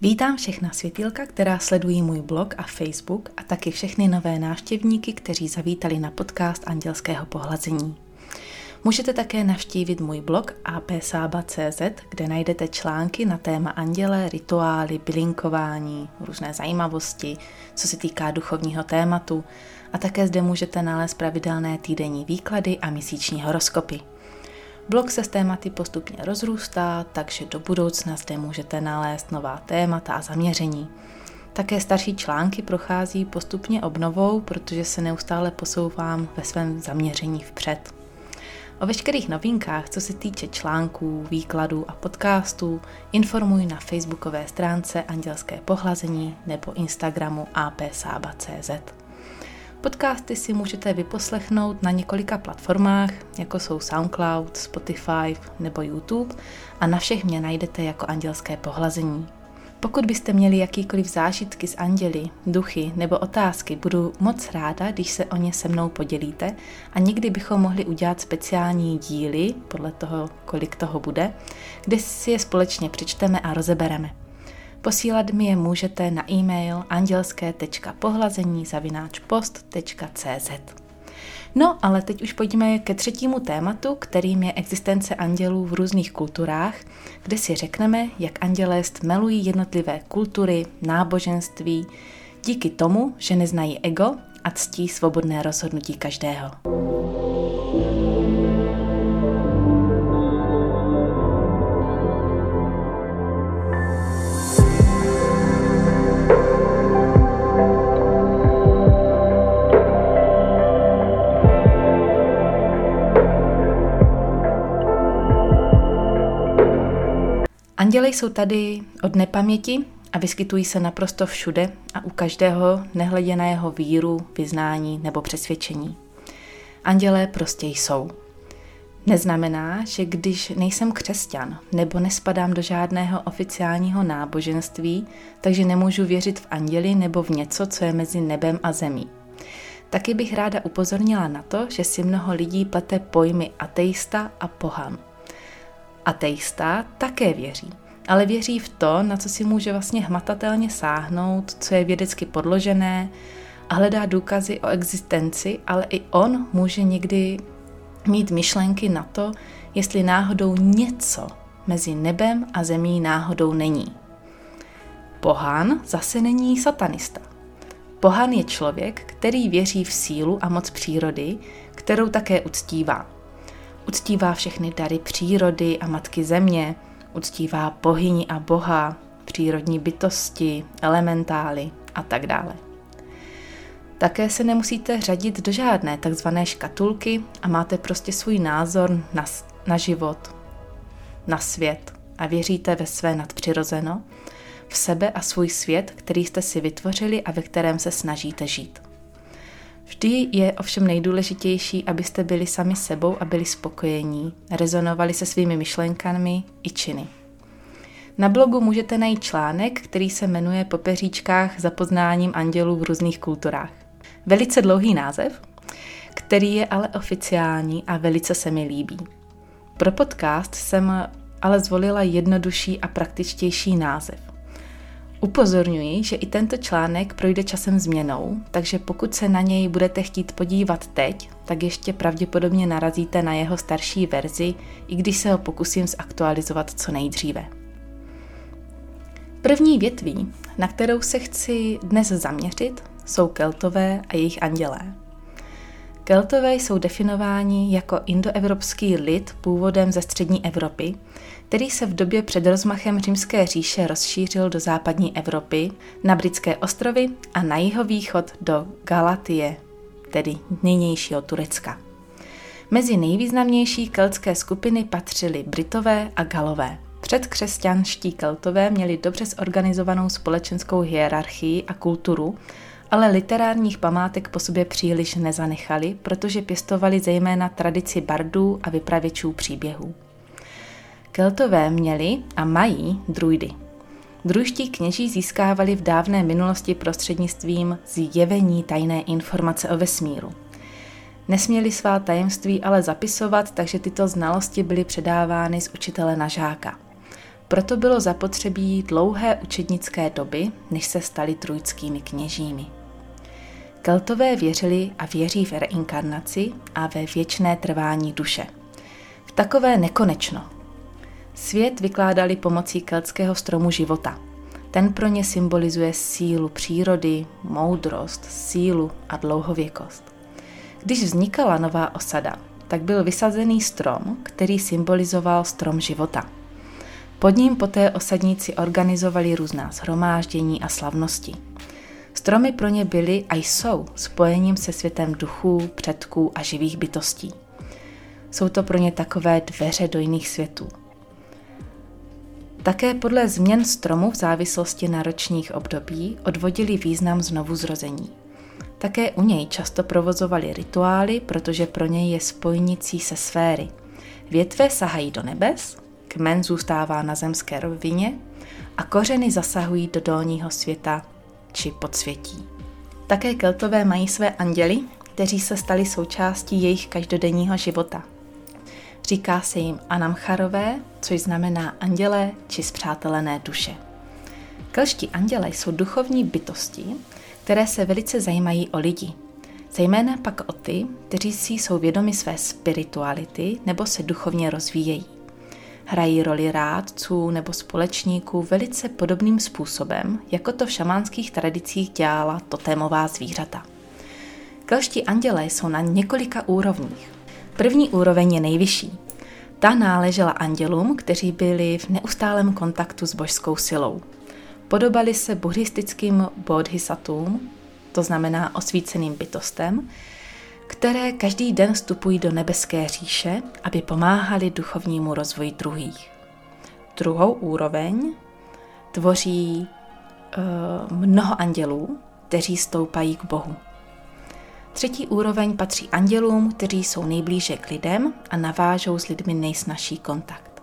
Vítám všechna světílka, která sledují můj blog a Facebook a taky všechny nové návštěvníky, kteří zavítali na podcast Andělského pohlazení. Můžete také navštívit můj blog apsaba.cz, kde najdete články na téma anděle, rituály, bylinkování, různé zajímavosti, co se týká duchovního tématu a také zde můžete nalézt pravidelné týdenní výklady a měsíční horoskopy. Blog se s tématy postupně rozrůstá, takže do budoucna zde můžete nalézt nová témata a zaměření. Také starší články prochází postupně obnovou, protože se neustále posouvám ve svém zaměření vpřed. O veškerých novinkách, co se týče článků, výkladů a podcastů, informuji na facebookové stránce Andělské pohlazení nebo Instagramu apsaba.cz. Podcasty si můžete vyposlechnout na několika platformách, jako jsou SoundCloud, Spotify nebo YouTube a na všech mě najdete jako Andělské pohlazení. Pokud byste měli jakýkoliv zážitky s anděli, duchy nebo otázky, budu moc ráda, když se o ně se mnou podělíte a někdy bychom mohli udělat speciální díly, podle toho, kolik toho bude, kde si je společně přečteme a rozebereme. Posílat mi je můžete na e-mail andělské.pohlazení post.cz. No, ale teď už pojďme ke třetímu tématu, kterým je existence andělů v různých kulturách, kde si řekneme, jak andělé stmelují jednotlivé kultury, náboženství, díky tomu, že neznají ego a ctí svobodné rozhodnutí každého. Anděle jsou tady od nepaměti a vyskytují se naprosto všude a u každého, nehledě na jeho víru, vyznání nebo přesvědčení. Andělé prostě jsou. Neznamená, že když nejsem křesťan nebo nespadám do žádného oficiálního náboženství, takže nemůžu věřit v anděli nebo v něco, co je mezi nebem a zemí. Taky bych ráda upozornila na to, že si mnoho lidí plete pojmy ateista a pohan. Ateista také věří, ale věří v to, na co si může vlastně hmatatelně sáhnout, co je vědecky podložené a hledá důkazy o existenci, ale i on může někdy mít myšlenky na to, jestli náhodou něco mezi nebem a zemí náhodou není. Pohan zase není satanista. Pohan je člověk, který věří v sílu a moc přírody, kterou také uctívá. Uctívá všechny dary přírody a matky země, uctívá bohyni a boha, přírodní bytosti, elementály a tak dále. Také se nemusíte řadit do žádné takzvané škatulky a máte prostě svůj názor na, na život, na svět a věříte ve své nadpřirozeno, v sebe a svůj svět, který jste si vytvořili a ve kterém se snažíte žít. Vždy je ovšem nejdůležitější, abyste byli sami sebou a byli spokojení, rezonovali se svými myšlenkami i činy. Na blogu můžete najít článek, který se jmenuje Po peříčkách za poznáním andělů v různých kulturách. Velice dlouhý název, který je ale oficiální a velice se mi líbí. Pro podcast jsem ale zvolila jednodušší a praktičtější název. Upozorňuji, že i tento článek projde časem změnou, takže pokud se na něj budete chtít podívat teď, tak ještě pravděpodobně narazíte na jeho starší verzi, i když se ho pokusím zaktualizovat co nejdříve. První větví, na kterou se chci dnes zaměřit, jsou keltové a jejich andělé. Keltové jsou definováni jako indoevropský lid původem ze střední Evropy, který se v době před rozmachem římské říše rozšířil do západní Evropy, na britské ostrovy a na jihovýchod do Galatie, tedy nynějšího Turecka. Mezi nejvýznamnější keltské skupiny patřily Britové a Galové. Předkřesťanští keltové měli dobře zorganizovanou společenskou hierarchii a kulturu, ale literárních památek po sobě příliš nezanechali, protože pěstovali zejména tradici bardů a vypravěčů příběhů. Keltové měli a mají druidy. Druští kněží získávali v dávné minulosti prostřednictvím zjevení tajné informace o vesmíru. Nesměli svá tajemství ale zapisovat, takže tyto znalosti byly předávány z učitele na žáka. Proto bylo zapotřebí dlouhé učednické doby, než se stali trujskými kněžími. Keltové věřili a věří v reinkarnaci a ve věčné trvání duše. V takové nekonečno. Svět vykládali pomocí keltského stromu života. Ten pro ně symbolizuje sílu přírody, moudrost, sílu a dlouhověkost. Když vznikala nová osada, tak byl vysazený strom, který symbolizoval strom života. Pod ním poté osadníci organizovali různá shromáždění a slavnosti. Stromy pro ně byly a jsou spojením se světem duchů, předků a živých bytostí. Jsou to pro ně takové dveře do jiných světů. Také podle změn stromu v závislosti na ročních období odvodili význam znovu zrození. Také u něj často provozovali rituály, protože pro něj je spojnicí se sféry. Větve sahají do nebes, kmen zůstává na zemské rovině a kořeny zasahují do dolního světa či podsvětí. Také keltové mají své anděly, kteří se stali součástí jejich každodenního života. Říká se jim anamcharové, což znamená andělé či zpřátelené duše. Kelští anděle jsou duchovní bytosti, které se velice zajímají o lidi. Zejména pak o ty, kteří si jsou vědomi své spirituality nebo se duchovně rozvíjejí. Hrají roli rádců nebo společníků velice podobným způsobem, jako to v šamánských tradicích dělala totémová zvířata. Kelští andělé jsou na několika úrovních. První úroveň je nejvyšší. Ta náležela andělům, kteří byli v neustálém kontaktu s božskou silou. Podobali se buddhistickým bodhisattvům, to znamená osvíceným bytostem, které každý den vstupují do nebeské říše, aby pomáhali duchovnímu rozvoji druhých. Druhou úroveň tvoří uh, mnoho andělů, kteří stoupají k Bohu. Třetí úroveň patří andělům, kteří jsou nejblíže k lidem a navážou s lidmi nejsnažší kontakt.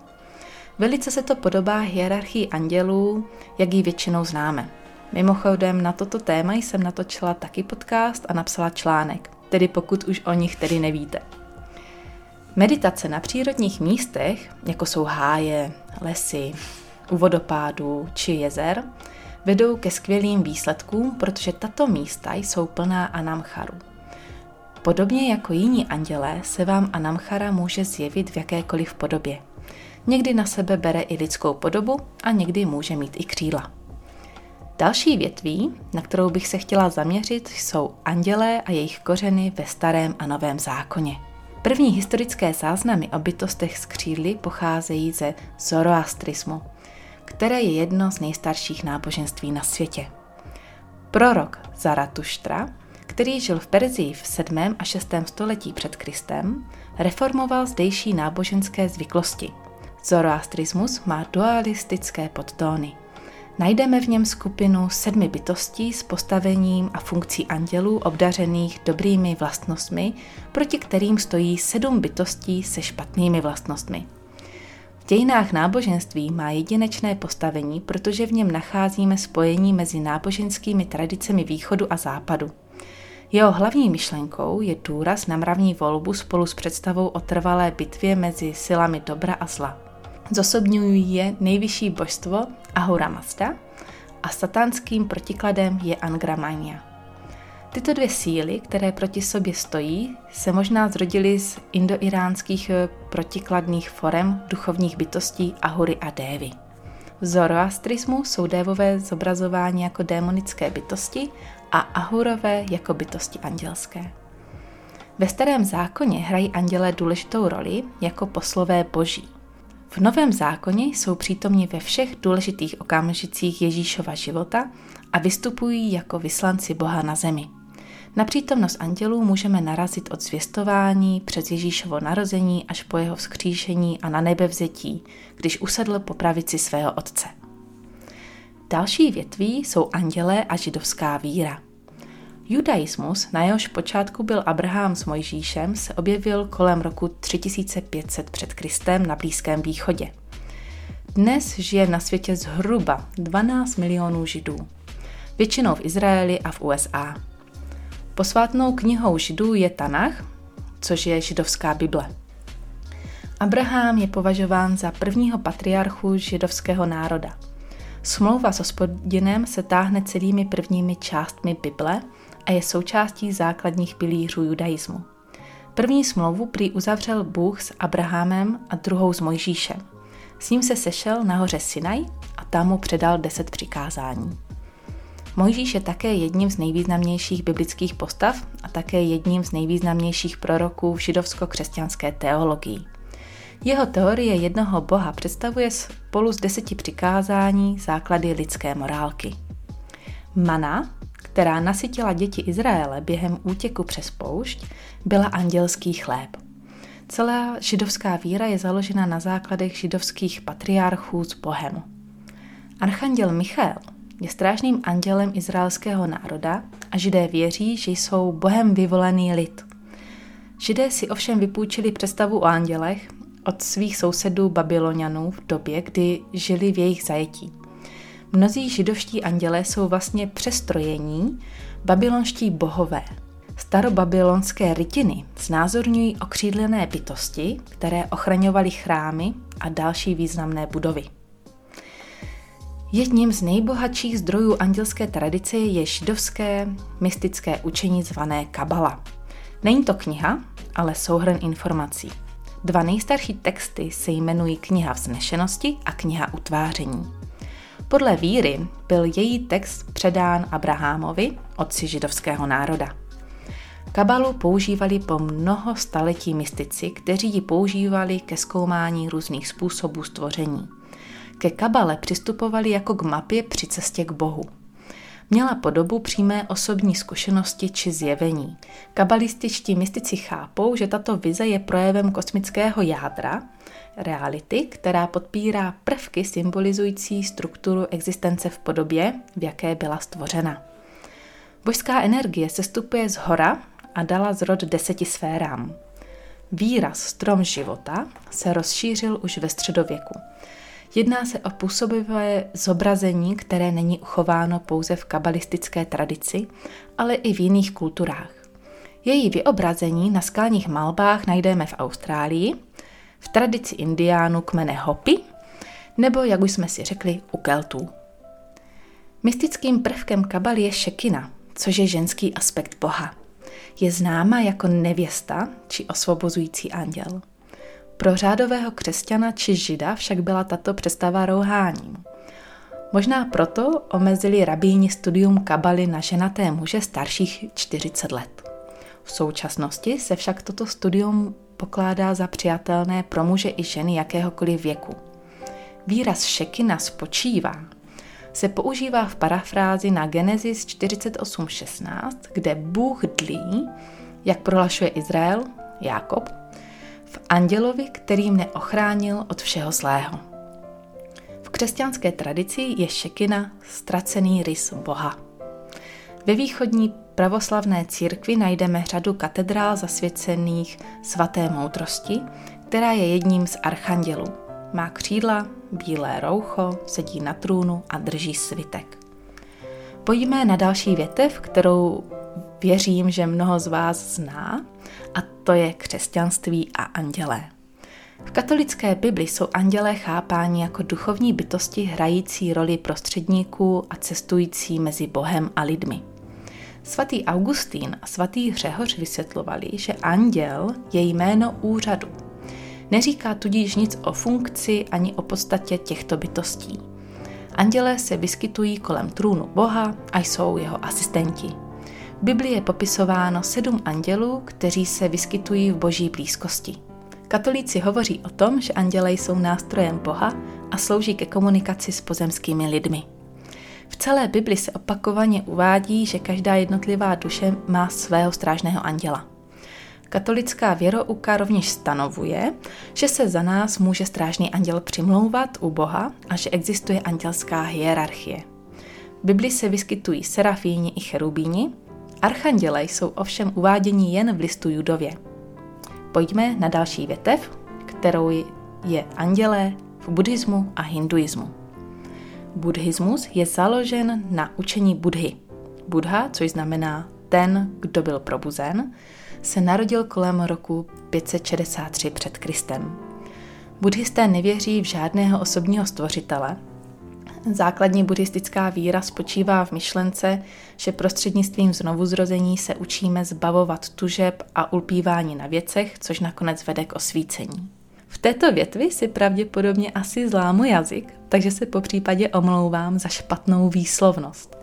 Velice se to podobá hierarchii andělů, jak ji většinou známe. Mimochodem na toto téma jsem natočila taky podcast a napsala článek, tedy pokud už o nich tedy nevíte. Meditace na přírodních místech, jako jsou háje, lesy, u vodopádů či jezer, vedou ke skvělým výsledkům, protože tato místa jsou plná anamcharu. Podobně jako jiní andělé se vám anamchara může zjevit v jakékoliv podobě. Někdy na sebe bere i lidskou podobu a někdy může mít i křídla. Další větví, na kterou bych se chtěla zaměřit, jsou andělé a jejich kořeny ve starém a novém zákoně. První historické záznamy o bytostech z křídly pocházejí ze zoroastrismu, které je jedno z nejstarších náboženství na světě. Prorok Zaratuštra, který žil v Perzii v 7. a 6. století před Kristem, reformoval zdejší náboženské zvyklosti. Zoroastrismus má dualistické podtóny – Najdeme v něm skupinu sedmi bytostí s postavením a funkcí andělů obdařených dobrými vlastnostmi, proti kterým stojí sedm bytostí se špatnými vlastnostmi. V dějinách náboženství má jedinečné postavení, protože v něm nacházíme spojení mezi náboženskými tradicemi východu a západu. Jeho hlavní myšlenkou je důraz na mravní volbu spolu s představou o trvalé bitvě mezi silami dobra a zla. Zosobňují je nejvyšší božstvo Ahura Mazda a satánským protikladem je Angramania. Tyto dvě síly, které proti sobě stojí, se možná zrodily z indoiránských eh, protikladných forem duchovních bytostí Ahury a Dévy. V zoroastrismu jsou dévové zobrazováni jako démonické bytosti a ahurové jako bytosti andělské. Ve starém zákoně hrají andělé důležitou roli jako poslové boží. V Novém zákoně jsou přítomni ve všech důležitých okamžicích Ježíšova života a vystupují jako vyslanci Boha na zemi. Na přítomnost andělů můžeme narazit od zvěstování přes Ježíšovo narození až po jeho vzkříšení a na nebevzetí, když usedl po pravici svého otce. Další větví jsou andělé a židovská víra – Judaismus, na jehož počátku byl Abraham s Mojžíšem, se objevil kolem roku 3500 před Kristem na Blízkém východě. Dnes žije na světě zhruba 12 milionů židů, většinou v Izraeli a v USA. Posvátnou knihou židů je Tanach, což je židovská Bible. Abraham je považován za prvního patriarchu židovského národa. Smlouva s hospodinem se táhne celými prvními částmi Bible a je součástí základních pilířů judaismu. První smlouvu prý uzavřel Bůh s Abrahamem a druhou s Mojžíšem. S ním se sešel na hoře Sinaj a tam mu předal deset přikázání. Mojžíš je také jedním z nejvýznamnějších biblických postav a také jedním z nejvýznamnějších proroků v židovsko-křesťanské teologii. Jeho teorie jednoho boha představuje spolu s deseti přikázání základy lidské morálky. Mana, která nasytila děti Izraele během útěku přes poušť, byla andělský chléb. Celá židovská víra je založena na základech židovských patriarchů s Bohem. Archanděl Michael je strážným andělem izraelského národa a židé věří, že jsou Bohem vyvolený lid. Židé si ovšem vypůjčili představu o andělech od svých sousedů Babylonianů v době, kdy žili v jejich zajetí. Mnozí židovští andělé jsou vlastně přestrojení babylonští bohové. Starobabylonské rytiny znázorňují okřídlené bytosti, které ochraňovaly chrámy a další významné budovy. Jedním z nejbohatších zdrojů andělské tradice je židovské mystické učení zvané Kabala. Není to kniha, ale souhrn informací. Dva nejstarší texty se jmenují Kniha vznešenosti a Kniha utváření. Podle víry byl její text předán Abrahamovi, otci židovského národa. Kabalu používali po mnoho staletí mystici, kteří ji používali ke zkoumání různých způsobů stvoření. Ke kabale přistupovali jako k mapě při cestě k Bohu. Měla podobu přímé osobní zkušenosti či zjevení. Kabalističtí mystici chápou, že tato vize je projevem kosmického jádra, reality, která podpírá prvky symbolizující strukturu existence v podobě, v jaké byla stvořena. Božská energie se stupuje z hora a dala zrod deseti sférám. Výraz strom života se rozšířil už ve středověku. Jedná se o působivé zobrazení, které není uchováno pouze v kabalistické tradici, ale i v jiných kulturách. Její vyobrazení na skalních malbách najdeme v Austrálii, v tradici indiánů kmene Hopi, nebo, jak už jsme si řekli, u Keltů. Mystickým prvkem kabaly je šekina, což je ženský aspekt Boha. Je známa jako nevěsta či osvobozující anděl. Pro řádového křesťana či žida však byla tato představa rouháním. Možná proto omezili rabíni studium kabaly na ženaté muže starších 40 let. V současnosti se však toto studium pokládá za přijatelné pro muže i ženy jakéhokoliv věku. Výraz šekina spočívá se používá v parafrázi na Genesis 48.16, kde Bůh dlí, jak prohlašuje Izrael, Jákob, v andělovi, který mne ochránil od všeho zlého. V křesťanské tradici je šekina ztracený rys Boha. Ve východní pravoslavné církvi najdeme řadu katedrál zasvěcených svaté moudrosti, která je jedním z archandělů. Má křídla, bílé roucho, sedí na trůnu a drží svitek. Pojďme na další větev, kterou věřím, že mnoho z vás zná, a to je křesťanství a andělé. V katolické Bibli jsou andělé chápáni jako duchovní bytosti hrající roli prostředníků a cestující mezi Bohem a lidmi. Svatý Augustín a svatý Hřehoř vysvětlovali, že anděl je jméno úřadu. Neříká tudíž nic o funkci ani o podstatě těchto bytostí. Andělé se vyskytují kolem trůnu Boha a jsou jeho asistenti. V Biblii je popisováno sedm andělů, kteří se vyskytují v boží blízkosti. Katolíci hovoří o tom, že anděle jsou nástrojem Boha a slouží ke komunikaci s pozemskými lidmi. V celé Bibli se opakovaně uvádí, že každá jednotlivá duše má svého strážného anděla. Katolická věrouka rovněž stanovuje, že se za nás může strážný anděl přimlouvat u Boha a že existuje andělská hierarchie. V Bibli se vyskytují serafíni i cherubíni, archanděle jsou ovšem uváděni jen v listu Judově. Pojďme na další větev, kterou je andělé v buddhismu a hinduismu. Buddhismus je založen na učení Budhy. Budha, což znamená ten, kdo byl probuzen, se narodil kolem roku 563 před Kristem. Buddhisté nevěří v žádného osobního stvořitele. Základní buddhistická víra spočívá v myšlence, že prostřednictvím znovuzrození se učíme zbavovat tužeb a ulpívání na věcech, což nakonec vede k osvícení. V této větvi si pravděpodobně asi zlámu jazyk, takže se po případě omlouvám za špatnou výslovnost.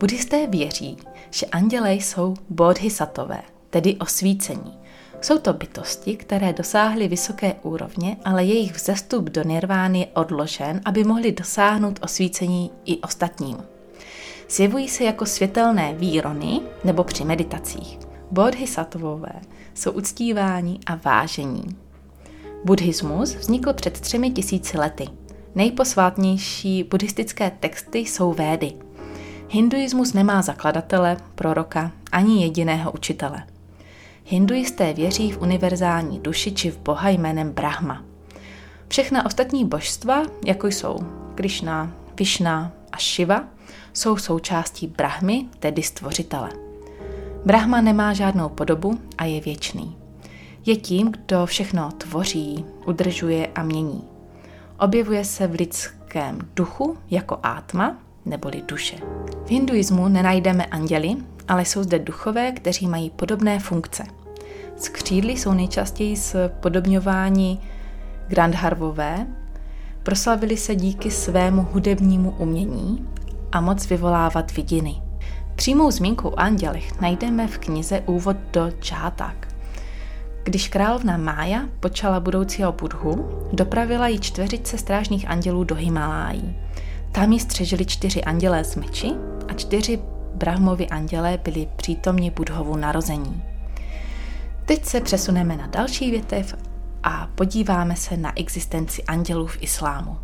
Buddhisté věří, že andělé jsou bodhisatové, tedy osvícení. Jsou to bytosti, které dosáhly vysoké úrovně, ale jejich vzestup do nirvány je odložen, aby mohli dosáhnout osvícení i ostatním. Zjevují se jako světelné výrony nebo při meditacích. Bodhisattvové jsou uctíváni a vážení. Buddhismus vznikl před třemi tisíci lety. Nejposvátnější buddhistické texty jsou védy. Hinduismus nemá zakladatele, proroka ani jediného učitele. Hinduisté věří v univerzální duši či v boha jménem Brahma. Všechna ostatní božstva, jako jsou Krishna, Vishna a Shiva, jsou součástí Brahmy, tedy stvořitele. Brahma nemá žádnou podobu a je věčný. Je tím, kdo všechno tvoří, udržuje a mění. Objevuje se v lidském duchu jako átma neboli duše. V hinduismu nenajdeme anděly, ale jsou zde duchové, kteří mají podobné funkce. Skřídly jsou nejčastěji podobňování Grandharvové, proslavili se díky svému hudebnímu umění a moc vyvolávat vidiny. Přímou zmínku o andělech najdeme v knize Úvod do Čátak. Když královna Mája počala budoucího budhu, dopravila ji čtveřice strážných andělů do Himalájí. Tam ji střežili čtyři andělé z meči a čtyři Brahmovi andělé byli přítomni Budhovu narození. Teď se přesuneme na další větev a podíváme se na existenci andělů v islámu.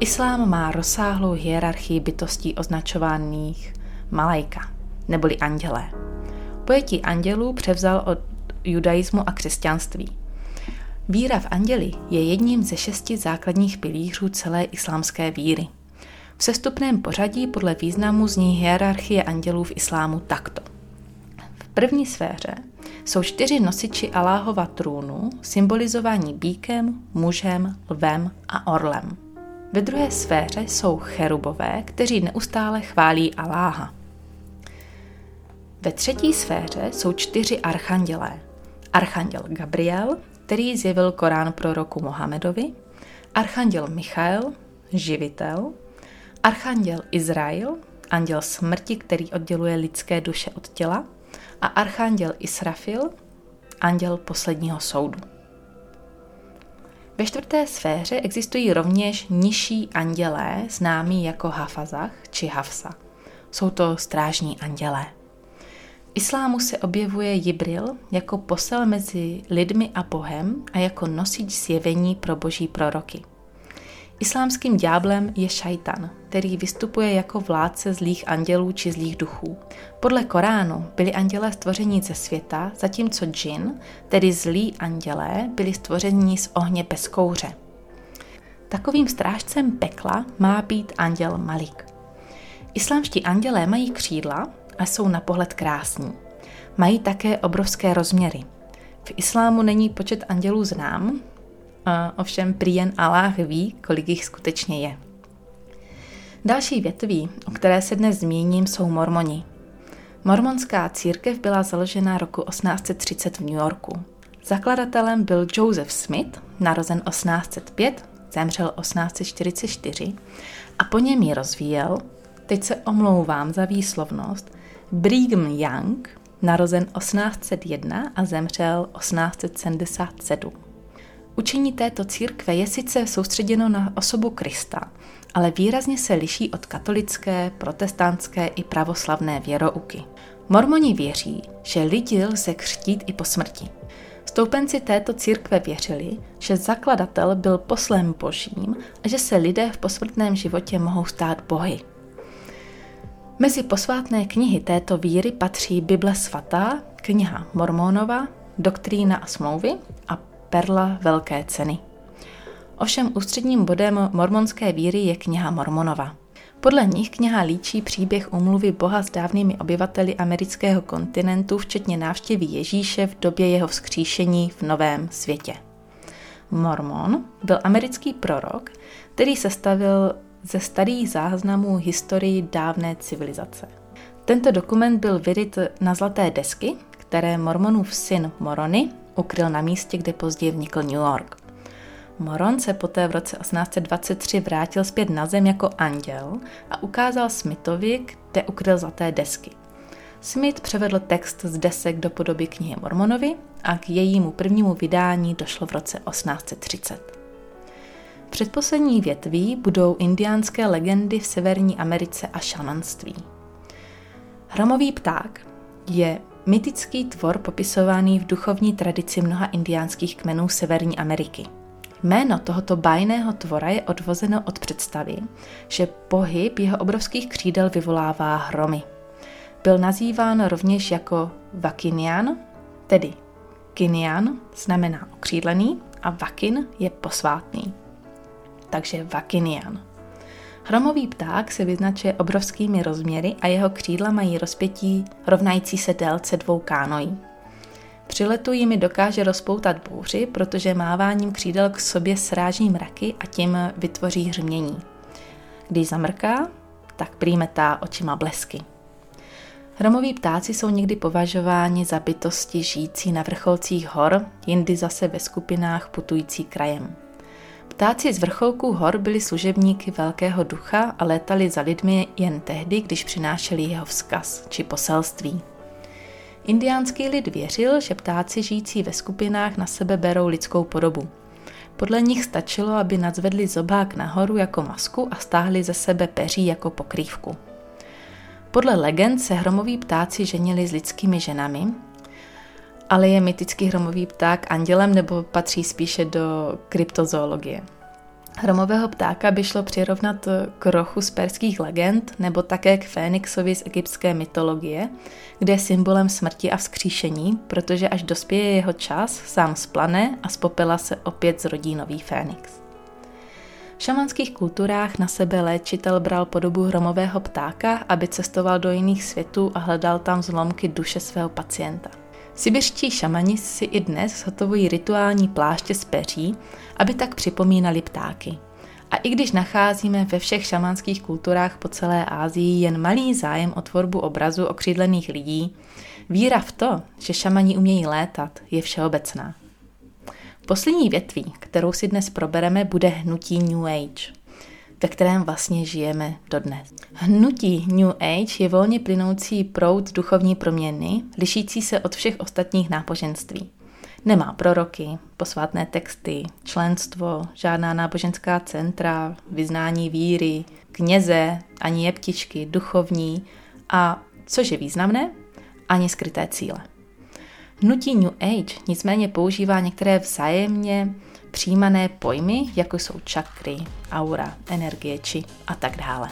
Islám má rozsáhlou hierarchii bytostí označovaných malajka, neboli andělé. Pojetí andělů převzal od judaismu a křesťanství. Víra v anděli je jedním ze šesti základních pilířů celé islámské víry. V sestupném pořadí podle významu zní hierarchie andělů v islámu takto. V první sféře jsou čtyři nosiči Aláhova trůnu, symbolizovaní bíkem, mužem, lvem a orlem. Ve druhé sféře jsou cherubové, kteří neustále chválí Aláha. Ve třetí sféře jsou čtyři archandělé. Archanděl Gabriel, který zjevil Korán proroku Mohamedovi, Archanděl Michael, živitel, Archanděl Izrael, anděl smrti, který odděluje lidské duše od těla, a archanděl Israfil, anděl posledního soudu. Ve čtvrté sféře existují rovněž nižší andělé, známí jako Hafazach či Hafsa. Jsou to strážní andělé. V islámu se objevuje Jibril jako posel mezi lidmi a Bohem a jako nosič zjevení pro boží proroky. Islámským ďáblem je šajtan, který vystupuje jako vládce zlých andělů či zlých duchů. Podle Koránu byli andělé stvoření ze světa, zatímco džin, tedy zlí andělé, byli stvoření z ohně bez kouře. Takovým strážcem pekla má být anděl Malik. Islámští andělé mají křídla a jsou na pohled krásní. Mají také obrovské rozměry. V islámu není počet andělů znám, ovšem prý jen Allah ví, kolik jich skutečně je. Další větví, o které se dnes zmíním, jsou mormoni. Mormonská církev byla založena roku 1830 v New Yorku. Zakladatelem byl Joseph Smith, narozen 1805, zemřel 1844 a po něm ji rozvíjel, teď se omlouvám za výslovnost, Brigham Young, narozen 1801 a zemřel 1877. Učení této církve je sice soustředěno na osobu Krista, ale výrazně se liší od katolické, protestantské i pravoslavné věrouky. Mormoni věří, že lidi lze křtít i po smrti. Stoupenci této církve věřili, že zakladatel byl poslem božím a že se lidé v posmrtném životě mohou stát bohy. Mezi posvátné knihy této víry patří Bible svatá, kniha Mormonova, Doktrína a smlouvy a perla velké ceny. Ovšem ústředním bodem mormonské víry je kniha Mormonova. Podle nich kniha líčí příběh umluvy Boha s dávnými obyvateli amerického kontinentu, včetně návštěvy Ježíše v době jeho vzkříšení v Novém světě. Mormon byl americký prorok, který sestavil ze starých záznamů historii dávné civilizace. Tento dokument byl vyryt na zlaté desky, které Mormonův syn Morony ukryl na místě, kde později vnikl New York. Moron se poté v roce 1823 vrátil zpět na zem jako anděl a ukázal Smithovi, kde ukryl zlaté desky. Smith převedl text z desek do podoby knihy Mormonovi a k jejímu prvnímu vydání došlo v roce 1830. Předposlední větví budou indiánské legendy v Severní Americe a šamanství. Hromový pták je mytický tvor popisovaný v duchovní tradici mnoha indiánských kmenů Severní Ameriky. Jméno tohoto bájného tvora je odvozeno od představy, že pohyb jeho obrovských křídel vyvolává hromy. Byl nazýván rovněž jako Vakinian, tedy Kinian znamená okřídlený a Vakin je posvátný. Takže Vakinian. Hromový pták se vyznačuje obrovskými rozměry a jeho křídla mají rozpětí rovnající se délce dvou kánojí. Při letu jimi dokáže rozpoutat bouři, protože máváním křídel k sobě sráží mraky a tím vytvoří hřmění. Když zamrká, tak prýmetá očima blesky. Hromoví ptáci jsou někdy považováni za bytosti žijící na vrcholcích hor, jindy zase ve skupinách putující krajem. Ptáci z vrcholků hor byli služebníky velkého ducha a létali za lidmi jen tehdy, když přinášeli jeho vzkaz či poselství. Indiánský lid věřil, že ptáci žijící ve skupinách na sebe berou lidskou podobu. Podle nich stačilo, aby nadzvedli zobák nahoru jako masku a stáhli ze sebe peří jako pokrývku. Podle legend se hromoví ptáci ženili s lidskými ženami, ale je mytický hromový pták andělem nebo patří spíše do kryptozoologie. Hromového ptáka by šlo přirovnat k rochu z perských legend nebo také k Fénixovi z egyptské mytologie, kde je symbolem smrti a vzkříšení, protože až dospěje jeho čas, sám splane a z popela se opět zrodí nový Fénix. V šamanských kulturách na sebe léčitel bral podobu hromového ptáka, aby cestoval do jiných světů a hledal tam zlomky duše svého pacienta. Sibirští šamani si i dnes zhotovují rituální pláště z peří, aby tak připomínali ptáky. A i když nacházíme ve všech šamanských kulturách po celé Ázii jen malý zájem o tvorbu obrazu okřídlených lidí, víra v to, že šamani umějí létat, je všeobecná. Poslední větví, kterou si dnes probereme, bude hnutí New Age ve kterém vlastně žijeme dodnes. Hnutí New Age je volně plynoucí proud duchovní proměny, lišící se od všech ostatních náboženství. Nemá proroky, posvátné texty, členstvo, žádná náboženská centra, vyznání víry, kněze, ani jeptičky, duchovní a, což je významné, ani skryté cíle. Hnutí New Age nicméně používá některé vzájemně přijímané pojmy, jako jsou čakry, aura, energie či a tak dále.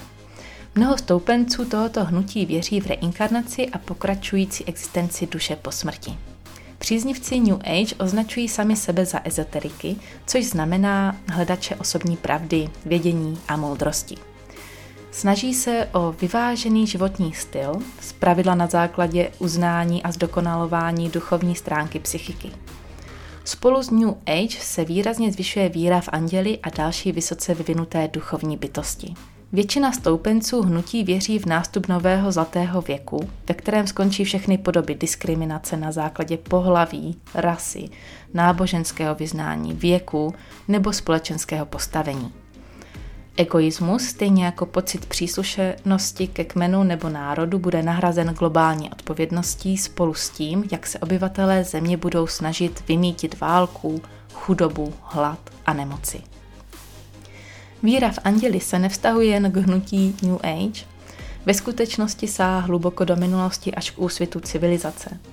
Mnoho stoupenců tohoto hnutí věří v reinkarnaci a pokračující existenci duše po smrti. Příznivci New Age označují sami sebe za ezoteriky, což znamená hledače osobní pravdy, vědění a moudrosti. Snaží se o vyvážený životní styl, zpravidla na základě uznání a zdokonalování duchovní stránky psychiky. Spolu s New Age se výrazně zvyšuje víra v anděli a další vysoce vyvinuté duchovní bytosti. Většina stoupenců hnutí věří v nástup nového zlatého věku, ve kterém skončí všechny podoby diskriminace na základě pohlaví, rasy, náboženského vyznání, věku nebo společenského postavení. Egoismus, stejně jako pocit příslušenosti ke kmenu nebo národu, bude nahrazen globální odpovědností spolu s tím, jak se obyvatelé země budou snažit vymítit válku, chudobu, hlad a nemoci. Víra v anděli se nevztahuje jen k hnutí New Age, ve skutečnosti sá hluboko do minulosti až k úsvitu civilizace –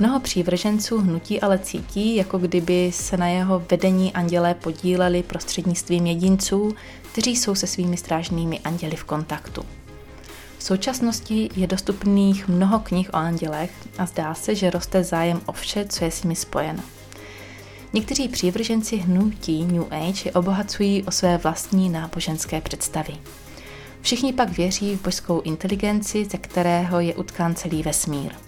Mnoho přívrženců hnutí ale cítí, jako kdyby se na jeho vedení andělé podíleli prostřednictvím jedinců, kteří jsou se svými strážnými anděli v kontaktu. V současnosti je dostupných mnoho knih o andělech a zdá se, že roste zájem o vše, co je s nimi spojeno. Někteří přívrženci hnutí New Age je obohacují o své vlastní náboženské představy. Všichni pak věří v božskou inteligenci, ze kterého je utkán celý vesmír –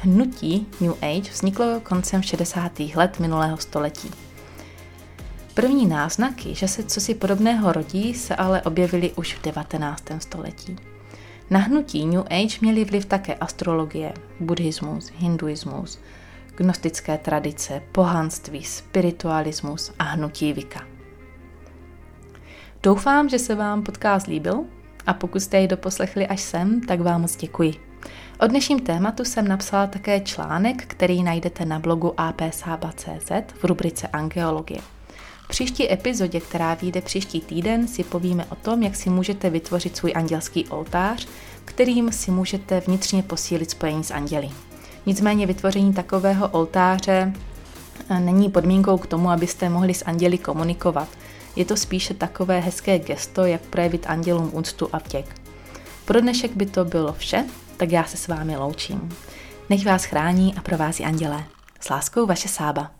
Hnutí New Age vzniklo koncem 60. let minulého století. První náznaky, že se cosi podobného rodí, se ale objevily už v 19. století. Na hnutí New Age měli vliv také astrologie, buddhismus, hinduismus, gnostické tradice, pohanství, spiritualismus a hnutí Vika. Doufám, že se vám podcast líbil a pokud jste jej doposlechli až sem, tak vám moc děkuji. O dnešním tématu jsem napsala také článek, který najdete na blogu apsaba.cz v rubrice Angeologie. V příští epizodě, která vyjde příští týden, si povíme o tom, jak si můžete vytvořit svůj andělský oltář, kterým si můžete vnitřně posílit spojení s anděli. Nicméně vytvoření takového oltáře eh, není podmínkou k tomu, abyste mohli s anděli komunikovat. Je to spíše takové hezké gesto, jak projevit andělům úctu a vděk. Pro dnešek by to bylo vše, tak já se s vámi loučím. Nech vás chrání a provází andělé. S láskou vaše Sába.